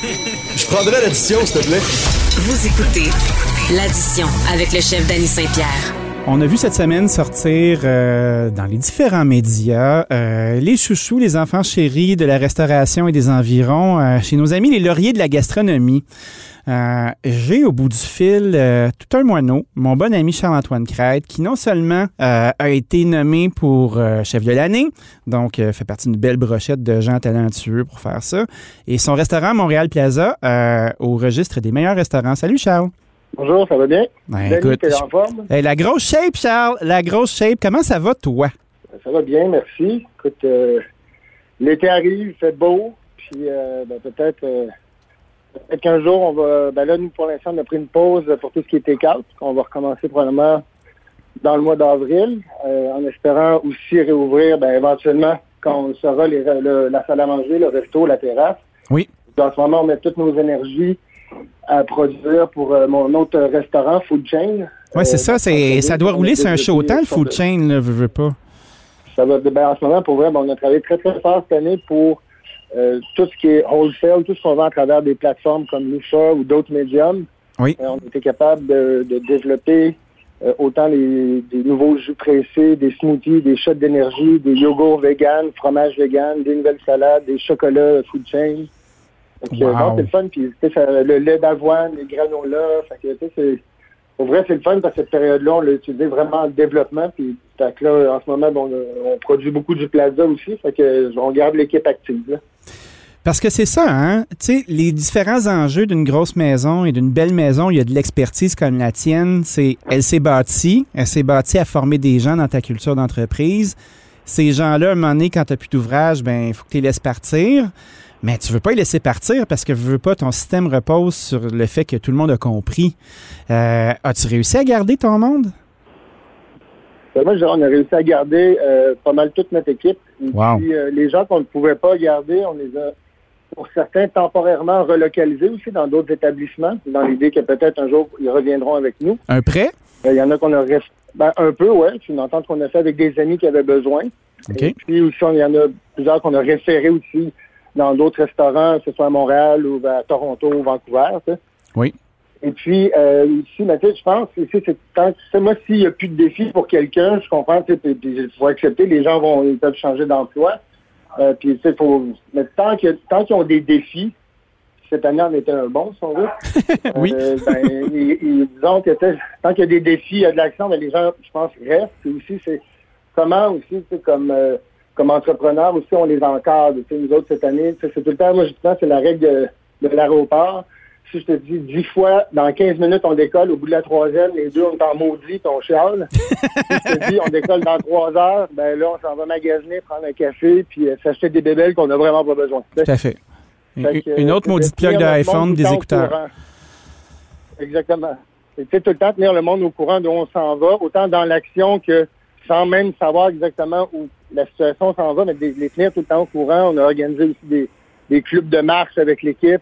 Je prendrais l'addition, s'il te plaît. Vous écoutez l'addition avec le chef Danny Saint-Pierre. On a vu cette semaine sortir euh, dans les différents médias euh, les chouchous, les enfants chéris de la restauration et des environs euh, chez nos amis les lauriers de la gastronomie. Euh, J'ai au bout du fil euh, tout un moineau, mon bon ami Charles-Antoine Crête, qui non seulement euh, a été nommé pour chef de l'année, donc fait partie d'une belle brochette de gens talentueux pour faire ça, et son restaurant Montréal Plaza au registre des meilleurs restaurants. Salut Charles. Bonjour, ça va bien? Ben, écoute, en forme? Hey, la grosse shape, Charles, la grosse shape. Comment ça va, toi? Ça va bien, merci. Écoute, euh, l'été arrive, fait beau, puis ben, peut-être euh, peut-être qu'un jour, on va... Ben là, nous, pour l'instant, on a pris une pause pour tout ce qui est take-out. On va recommencer probablement dans le mois d'avril, euh, en espérant aussi réouvrir, ben, éventuellement, quand on saura les, le- la salle à manger, le resto, la terrasse. Oui. En ce moment, on met toutes nos énergies à produire pour euh, mon autre restaurant, Food Chain. Ouais, c'est Euh, ça. C'est, ça doit rouler sur un show temps, le food chain, là, veux, veux pas. Ça va, ben, en ce moment, pour vrai, ben, on a travaillé très, très fort cette année pour euh, tout ce qui est wholesale, tout ce qu'on vend à travers des plateformes comme Lucha ou d'autres médiums. Oui. Euh, on était capable de, de développer euh, autant les, des nouveaux jus pressés, des smoothies, des shots d'énergie, des yogourts vegan, fromage vegan, des nouvelles salades, des chocolats food chain. Donc, Wow. non, c'est le fun. Puis, ça- le lait d'avoine, les granolas. Fait que, c'est- pour vrai, c'est le fun parce que cette période-là, on l'a utilisé vraiment en développement. Puis, là, en ce moment, bon, on, on produit beaucoup du plaza aussi. Fait que, on garde l'équipe active. Là. Parce que c'est ça, hein? Tu sais, les différents enjeux d'une grosse maison et d'une belle maison, il y a de l'expertise comme la tienne. C'est, elle s'est bâtie, elle s'est bâtie à former des gens dans ta culture d'entreprise. Ces gens-là, à un moment donné, quand tu n'as plus d'ouvrage, ben, il faut que tu les laisses partir. Mais tu veux pas les laisser partir parce que veux pas, ton système repose sur le fait que tout le monde a compris. Euh, as-tu réussi à garder ton monde? Que moi, on a réussi à garder euh, pas mal toute notre équipe. Wow. puis, euh, les gens qu'on ne pouvait pas garder, on les a, pour certains, temporairement relocalisés aussi dans d'autres établissements, dans l'idée que peut-être un jour, ils reviendront avec nous. Un prêt? Euh, Il y en a qu'on a ben, un peu, ouais. C'est une entente qu'on a fait avec des amis qui avaient besoin. Et puis aussi, il y en a plusieurs qu'on a référés aussi dans d'autres restaurants, que ce soit à Montréal ou à Toronto ou Vancouver. Oui. Et puis euh, ici, tu sais, je pense ici, c'est sais, moi, s'il n'y a plus de défis pour quelqu'un, je comprends, puis il faut accepter, les gens vont ils peuvent changer d'emploi. Euh, puis tu sais, faut. Mais tant que tant qu'ils ont des défis, cette année en était un bon, si on veut. Oui. Euh, ben, et- et disons que tant qu'il y a des défis, il y a de l'action, mais les gens, je pense, restent. Puis aussi, c'est comment aussi, comme euh, comme entrepreneur aussi, on les encadre. Tu sais, nous autres, cette année, c'est tout le temps, moi, justement, c'est la règle de, de l'aéroport. Si je te dis dix fois, dans 15 minutes, on décolle, au bout de la troisième, les deux, on est en maudit, ton chiale. si je te dis, on décolle dans trois heures, ben là, on s'en va magasiner, prendre un café, puis euh, s'acheter des bébelles qu'on n'a vraiment pas besoin. Tout à fait. Fait que, Une autre maudite plug d'iPhone, des écouteurs. Exactement. Et tu sais, tout le temps tenir le monde au courant d'où on s'en va, autant dans l'action que sans même savoir exactement où la situation s'en va, mais de les tenir tout le temps au courant. On a organisé aussi des, des clubs de marche avec l'équipe,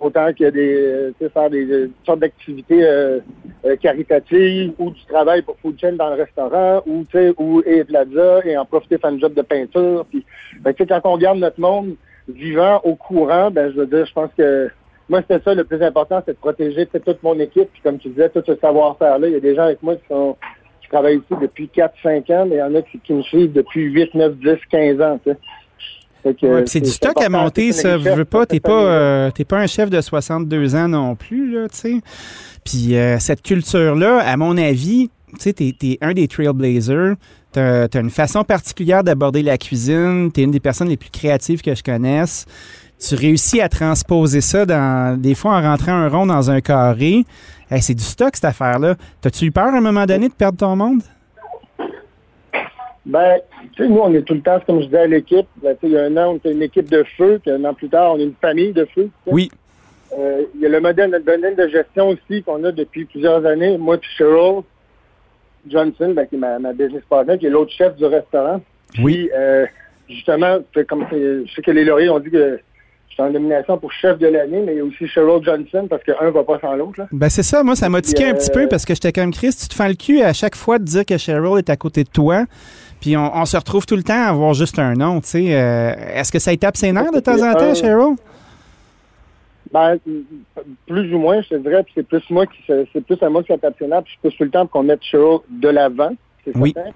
autant que des, faire des, euh, sortes d'activités euh, euh, caritatives ou du travail pour Food Chain dans le restaurant, ou ou et Plaza, et en profiter faire un job de peinture. Puis, ben, quand on garde notre monde vivant, au courant, ben, je veux dire, je pense que moi, c'était ça le plus important, c'est de protéger toute mon équipe. Puis comme tu disais, tout ce savoir-faire-là. Il y a des gens avec moi qui travaillent ici depuis 4-5 ans, mais il y en a qui, me suivent depuis 8, 9, 10, 15 ans. Ouais, c'est du stock à monter, ça. Je veux pas, t'es pas, euh, pas un chef de 62 ans non plus, là, tu sais. Puis euh, cette culture-là, à mon avis, tu sais, t'es, un des trailblazers. T'as, t'as une façon particulière d'aborder la cuisine. T'es une des personnes les plus créatives que je connaisse. Tu réussis à transposer ça dans, des fois en rentrant un rond dans un carré. Hey, c'est du stock, cette affaire-là. T'as-tu eu peur à un moment donné de perdre ton monde? Ben, tu sais, nous, on est tout le temps, comme je disais à l'équipe, ben, tu sais, il y a un an, on était une équipe de feu, puis un an plus tard, on est une famille de feu. Oui. Euh, il y a le modèle, notre modèle de gestion aussi qu'on a depuis plusieurs années. Moi puis Cheryl Johnson, ben, qui est ma, ma business partner, qui est l'autre chef du restaurant. Oui. Puis, euh, justement, comme je sais que les lauriers ont dit que j'étais en nomination pour chef de l'année, mais il y a aussi Cheryl Johnson, parce qu'un va pas sans l'autre. Ben c'est ça, moi ça m'a tiqué un euh, petit peu parce que j'étais comme Chris, tu te fais le cul à chaque fois de dire que Cheryl est à côté de toi. Puis on, on se retrouve tout le temps à avoir juste un nom, tu sais. Euh, Est-ce que ça tape ses nerfs de temps en temps, Euh, Cheryl? Ben, plus ou moins, je te dirais, puis c'est plus moi qui c'est plus à moi qui c'est actionnaire, puis je pousse tout le temps qu'on mette Cheryl de l'avant, c'est Oui. certain.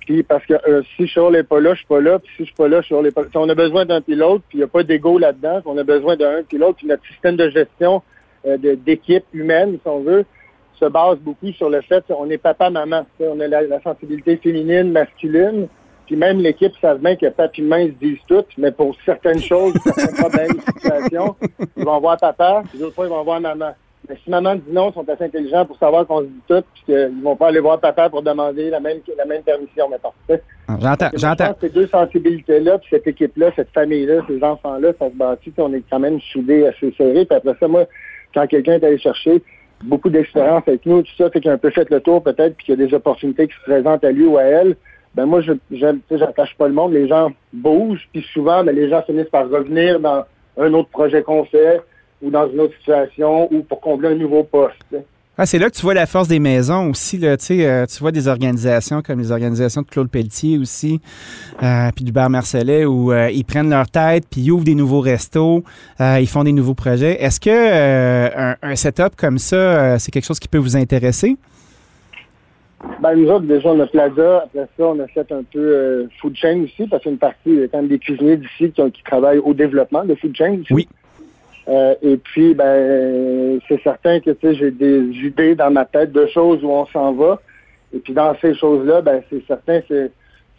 Puis parce que euh, si Cheryl n'est pas là, je suis pas là, puis si je suis pas là, Cheryl n'est pas là. Si on a besoin d'un pilote, puis il n'y a pas d'ego là-dedans, on a besoin d'un pilote, puis notre système de gestion euh, d'équipe humaine, si on veut, se base beaucoup sur le fait qu'on est papa-maman. On a la, la sensibilité féminine, masculine, puis même l'équipe savent bien que maman ils se disent tout, mais pour certaines choses, certains problèmes, situations, ils vont voir papa, puis d'autres fois, ils vont voir maman. Mais si maman dit non, ils sont assez intelligents pour savoir qu'on se dit tout, puis qu'ils vont pas aller voir papa pour demander la même, la même permission, mettons. Ah, J'entends, j'entends. Ces deux sensibilités-là, puis cette équipe-là, cette famille-là, ces enfants-là, ça se bâtit, puis on est quand même soudés assez serrés. Puis après ça, moi, quand quelqu'un est allé chercher beaucoup d'expérience avec nous, tout ça, fait qu'il a un peu fait le tour peut-être, puis qu'il y a des opportunités qui se présentent à lui ou à elle, ben moi, je j'attache pas le monde. Les gens bougent, puis souvent, ben, les gens finissent par revenir dans un autre projet qu'on fait, ou dans une autre situation, ou pour combler un nouveau poste. Ah, c'est là que tu vois la force des maisons aussi. Là, tu sais, euh, tu vois des organisations comme les organisations de Claude Pelletier aussi, euh, puis du Bar Marcelet, où euh, ils prennent leur tête, puis ils ouvrent des nouveaux restos, euh, ils font des nouveaux projets. Est-ce que un, un setup comme ça, c'est quelque chose qui peut vous intéresser? Ben, nous autres, déjà, on a Plaza. Après ça, on a fait un peu euh, food chain aussi, parce qu'une partie, il y a quand même des cuisiniers d'ici qui, qui travaillent au développement de food chain aussi. Oui. Euh, et puis, ben, c'est certain que, j'ai des idées dans ma tête de choses où on s'en va. Et puis, dans ces choses-là, ben, c'est certain, c'est,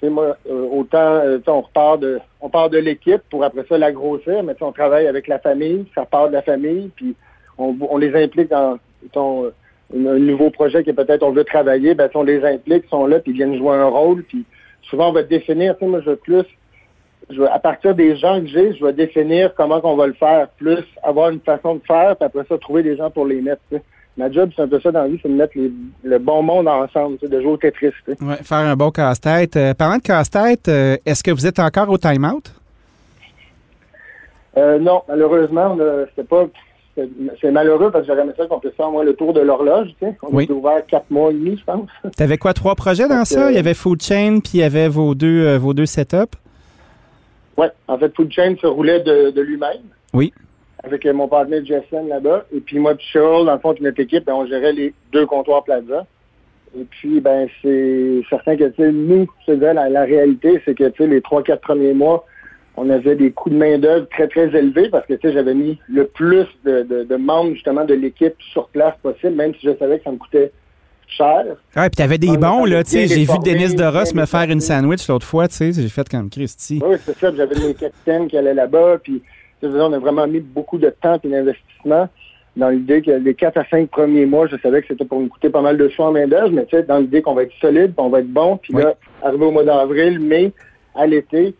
moi, euh, autant, euh, on repart de, on part de l'équipe pour après ça la grossir, mais on travaille avec la famille, ça part de la famille, puis on, on les implique dans, ton, un, nouveau projet que peut-être on veut travailler, ben, on les implique, sont là, puis ils viennent jouer un rôle, puis souvent on va définir, tu sais, moi je veux plus, je à partir des gens que j'ai, je vais définir comment qu'on va le faire, plus avoir une façon de faire, puis après ça, trouver des gens pour les mettre. Ma job, c'est un peu ça dans la vie, c'est de mettre les- le bon monde ensemble, de jouer au Tetris. Ouais, faire un bon casse-tête. Euh, parlant de casse-tête, euh, est-ce que vous êtes encore au time-out? Euh, non, malheureusement, c'était pas. c'est- C'est malheureux parce que j'aurais aimé ça qu'on puisse faire moins le tour de l'horloge. Tu sais. On Oui. était ouvert quatre mois et demi, je pense. T'avais quoi, trois projets dans Donc, ça? Il y avait Food Chain, puis il y avait vos deux, vos deux setups? Ouais, en fait, Food Chain se roulait de, de lui-même. Oui. Avec euh, mon partenaire Jessen là-bas. Et puis moi, Cheryl, dans le fond, notre équipe, ben, on gérait les deux comptoirs Plaza. Et puis, ben, c'est certain que, tu sais, nous, dirais, la, la réalité, c'est que, tu sais, les trois, quatre premiers mois, on avait des coûts de main-d'œuvre très, très élevés parce que, tu sais, j'avais mis le plus de, de, de membres, justement, de l'équipe sur place possible, même si je savais que ça me coûtait cher. Ah, puis t'avais des On bons, là, tu sais. J'ai vu Denis Doros me faire une sandwich l'autre fois, tu sais. J'ai fait comme Christy. Oui, c'est ça. J'avais mes capitaines qui allaient là-bas. Puis, on a vraiment mis beaucoup de temps et d'investissement dans l'idée que les quatre à cinq premiers mois, je savais que c'était pour nous coûter pas mal de choix en main-d'œuvre, mais tu sais, dans l'idée qu'on va être solide, puis on va être bon. Puis là, arrivé au mois d'avril, mai, à l'été,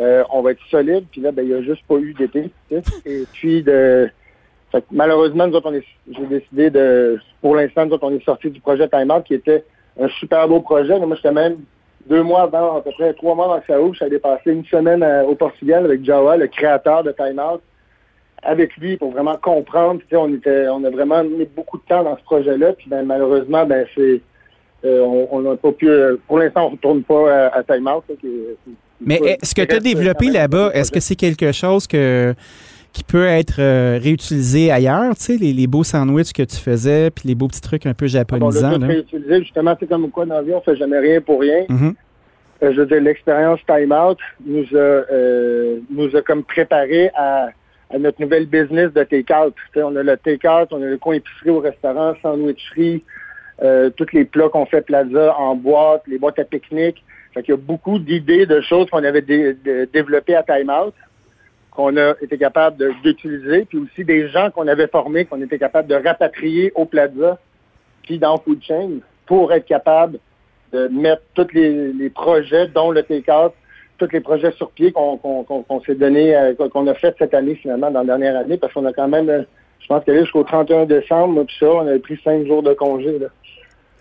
euh, on va être solide. Puis là, ben, il n'y a juste pas eu d'été. Et puis, de, fait que malheureusement, nous autres, on est, j'ai décidé de, pour l'instant, nous autres, on est sorti du projet Time Out, qui était un super beau projet. Mais moi, j'étais même deux mois avant, à peu près trois mois avant que ça ouvre, j'allais passer une semaine euh, au Portugal avec Jawa, le créateur de Time Out, avec lui pour vraiment comprendre. Tu sais, on était, on a vraiment mis beaucoup de temps dans ce projet-là. Puis ben, malheureusement, ben c'est, euh, on n'a pas pu. euh, pour l'instant, on ne retourne pas à, à Time Out. là, qui est- qui- Mais est-ce que tu as développé là-bas, est-ce que c'est quelque chose que, qui peut être euh, réutilisé ailleurs, tu sais, les, les beaux sandwichs que tu faisais, puis les beaux petits trucs un peu On l'a japonisants, tout là? réutilisé, justement, c'est comme quoi dans la vie, on fait jamais rien pour rien. Mhm. Euh, je veux dire, l'expérience Time Out nous a, euh, nous a comme préparé à, à notre nouvelle business de take-out. On a le take-out, on a le coin épicerie au restaurant, sandwicherie, tous les plats qu'on fait plaza en boîte, les boîtes à pique-nique. Fait qu'il y a beaucoup d'idées, de choses qu'on avait dé- développées à Time Out, qu'on a été capable d'utiliser, puis aussi des gens qu'on avait formés, qu'on était capable de rapatrier au plaza, puis dans Food Chain, pour être capable de mettre tous les, projets, dont le take-out, tous les projets sur pied qu'on s'est donné, euh, qu'on a fait cette année finalement, dans la dernière année, parce qu'on a quand même, euh, je pense qu'aller jusqu'au 31 décembre, puis ça, on avait pris cinq jours de congé. Là.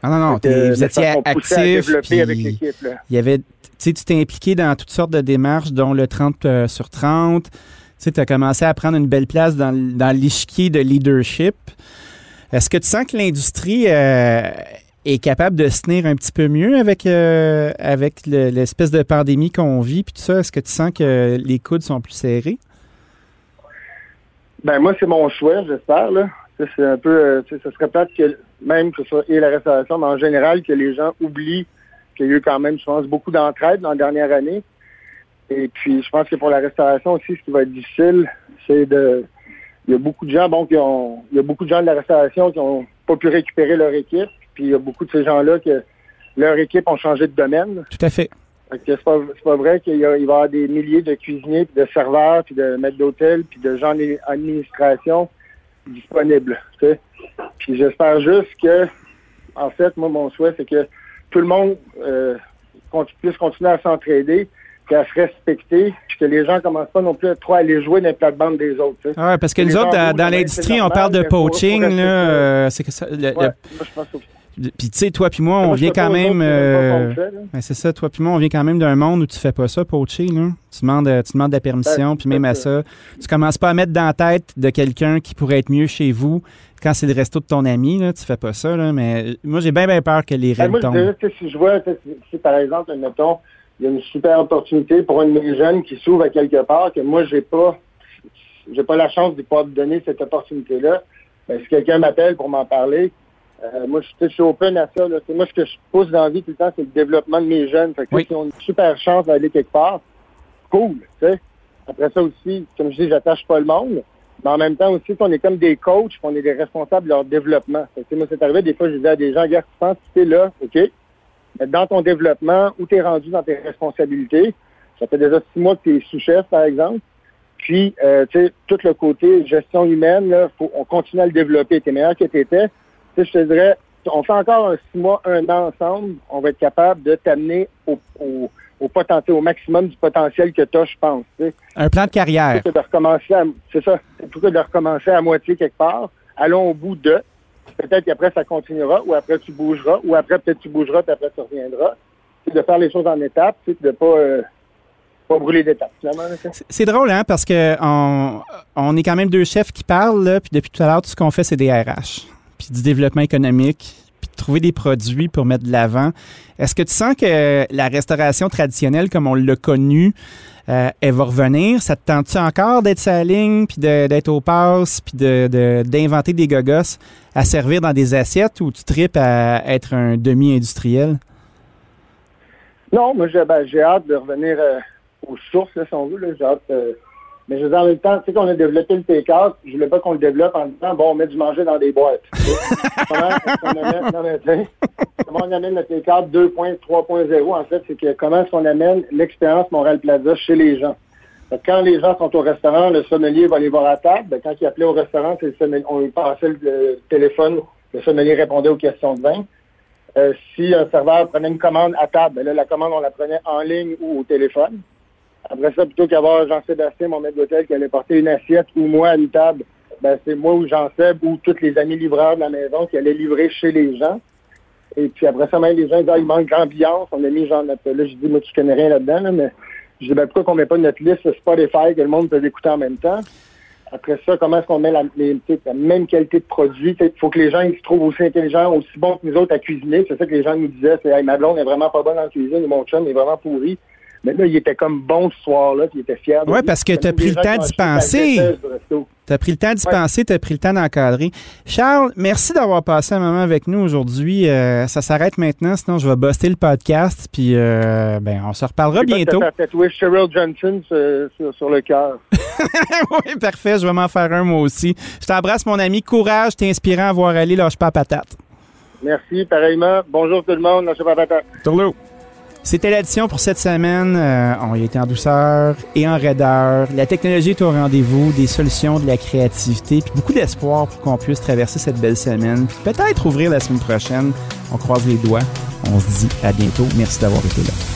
Ah non, non, que, t'es- vous étiez actif, développer avec puis l'équipe. là. il y avait, tu sais, tu t'es impliqué dans toutes sortes de démarches, dont le 30 euh, sur 30. Tu sais, tu as commencé à prendre une belle place dans, dans l'échiquier de leadership. Est-ce que tu sens que l'industrie euh, est capable de se tenir un petit peu mieux avec, euh, avec le- l'espèce de pandémie qu'on vit, puis tout ça? Est-ce que tu sens que les coudes sont plus serrés? Ben moi, c'est mon choix, j'espère. Là. C'est un peu, euh, ce serait peut-être que même que ce soit et la restauration, mais en général, que les gens oublient qu'il y a eu quand même, je pense, beaucoup d'entraide dans la dernière année. Et puis, je pense que pour la restauration aussi, ce qui va être difficile, c'est de... Il y a beaucoup de gens, bon, qui ont... Il y a beaucoup de gens de la restauration qui n'ont pas pu récupérer leur équipe. Puis, il y a beaucoup de ces gens-là que leur équipe ont changé de domaine. Tout à fait. c'est pas, pas vrai qu'il va y avoir des milliers de cuisiniers, puis de serveurs, puis de maîtres d'hôtel, puis de gens en administration sais. Puis j'espère juste que, en fait, moi, mon souhait, c'est que tout le monde euh, puisse continuer à s'entraider, qu'à se respecter, puis que les gens commencent pas non plus à trop aller jouer dans les plates-bandes des autres. Tu sais. Ah ouais, parce que Les nous autres, dans, l'industrie, on parle de poaching. là, euh, c'est que ça, le- le- Ouais, moi, je pense puis tu sais, toi puis moi, on vient quand même. euh, ben, c'est ça, toi puis moi, on vient quand même d'un monde où tu fais pas ça, poacher. Là. Tu demandes, euh, tu demandes la permission, Ben, puis même à ça, tu commences pas à mettre dans la tête de quelqu'un qui pourrait être mieux chez vous quand c'est le resto de ton ami. Là, tu fais pas ça. Là, mais euh, moi, j'ai bien, bien peur que les Ben, règles moi, tombent. sais, si je vois, si, par exemple, admettons, il y a une super opportunité pour un de mes jeunes qui s'ouvre à quelque part, que moi, j'ai pas, j'ai pas la chance de pouvoir te donner cette opportunité-là, ben, si quelqu'un m'appelle pour m'en parler, euh, moi, je, je suis open à ça. Là. Moi, ce que je pousse dans la vie tout le temps, c'est le développement de mes jeunes. Fait que, Oui. s'ils ont une super chance d'aller quelque part, cool. Après ça aussi, comme je dis, j'attache pas le monde. Mais en même temps aussi, on est comme des coachs, on est des responsables de leur développement. Fait que, tu sais, moi, c'est arrivé, des fois, je disais à des gens, regarde, tu penses que là, OK? Mais dans ton développement, où tu es rendu dans tes responsabilités, ça fait déjà six mois que tu es sous-chef, par exemple. Puis, euh, tu sais, tout le côté gestion humaine, là, faut, on continue à le développer. Tu es meilleur que tu étais. Je te dirais, on fait encore un six mois, un an ensemble, on va être capable de t'amener au, au, au potentiel, au maximum du potentiel que tu as, je pense. Un plan de carrière. Que de recommencer c'est ça, plutôt de recommencer à moitié quelque part, allons au bout de, peut-être qu'après ça continuera, ou après tu bougeras, ou après peut-être tu bougeras, puis après tu reviendras. C'est de faire les choses en étapes, c'est de pas, euh, pas brûler d'étapes. C'est- C'est drôle, hein, parce que on, on est quand même deux chefs qui parlent, là, puis depuis tout à l'heure, tout ce qu'on fait, c'est des RH, puis du développement économique, puis de trouver des produits pour mettre de l'avant. Est-ce que tu sens que la restauration traditionnelle, comme on l'a connue, euh, elle va revenir? Ça te tente-tu encore d'être sa ligne, puis de- d'être au passe, puis de- de- d'inventer des gogos à servir dans des assiettes ou tu tripes à être un demi-industriel? Non, moi, j'ai ben, hâte de revenir euh, aux sources, là, si on veut. J'ai hâte, euh, mais je veux dire, en même temps, tu sais qu'on a développé le T4, je voulais pas qu'on le développe en disant, bon, on met du manger dans des boîtes. Comment est-ce qu'on amène, non, mais, tu sais, comment on amène le T4 2.3.0, en fait, c'est que comment est-ce qu'on amène l'expérience Montréal Plaza chez les gens? Quand les gens sont au restaurant, le sommelier va les voir à table. Ben, quand il appelait au restaurant, le sommelier, on lui passait le, le téléphone, le sommelier répondait aux questions de vin. Euh, si un serveur prenait une commande à table, ben là, la commande, on la prenait en ligne ou au téléphone. Après ça, plutôt qu'avoir Jean-Sébastien, mon maître d'hôtel, qui allait porter une assiette ou moi à une table, ben, c'est moi ou Jean-Seb ou tous les amis livreurs de la maison qui allaient livrer chez les gens. Et puis après ça, même les gens, disaient, Ah, il manque d'ambiance. On a mis genre notre... Là, je dis, moi, tu connais rien là-dedans, là, mais je dis, ben, pourquoi qu'on met pas notre liste Spotify que le monde peut écouter en même temps? Après ça, comment est-ce qu'on met la, même qualité de produit? Il faut que les gens ils se trouvent aussi intelligents, aussi bons que nous autres à cuisiner. C'est ça que les gens nous disaient. C'est, hey, ma blonde est vraiment pas bonne en cuisine, mon chum est vraiment pourri. Mais là, il était comme bon ce soir-là, puis il était fier lui. parce que t'as même pris le temps d'y penser. Tu as pris le temps d'y penser, tu as pris le temps d'encadrer. Charles, merci d'avoir passé un moment avec nous aujourd'hui. Euh, ça s'arrête maintenant, sinon je vais buster le podcast, puis euh, ben, on se reparlera bientôt. Cheryl Johnson sur, sur- sur le cœur. oui, parfait, je vais m'en faire un moi aussi. Je t'embrasse, mon ami. Courage, t'es inspirant à voir aller, lâche pas patate. Merci, pareillement. Bonjour tout le monde. Lâchez pas patate. Tourlou. C'était l'addition pour cette semaine. Euh, on y était en douceur et en raideur. La technologie est au rendez-vous, des solutions, de la créativité, puis beaucoup d'espoir pour qu'on puisse traverser cette belle semaine. Puis peut-être ouvrir la semaine prochaine. On croise les doigts. On se dit à bientôt. Merci d'avoir été là.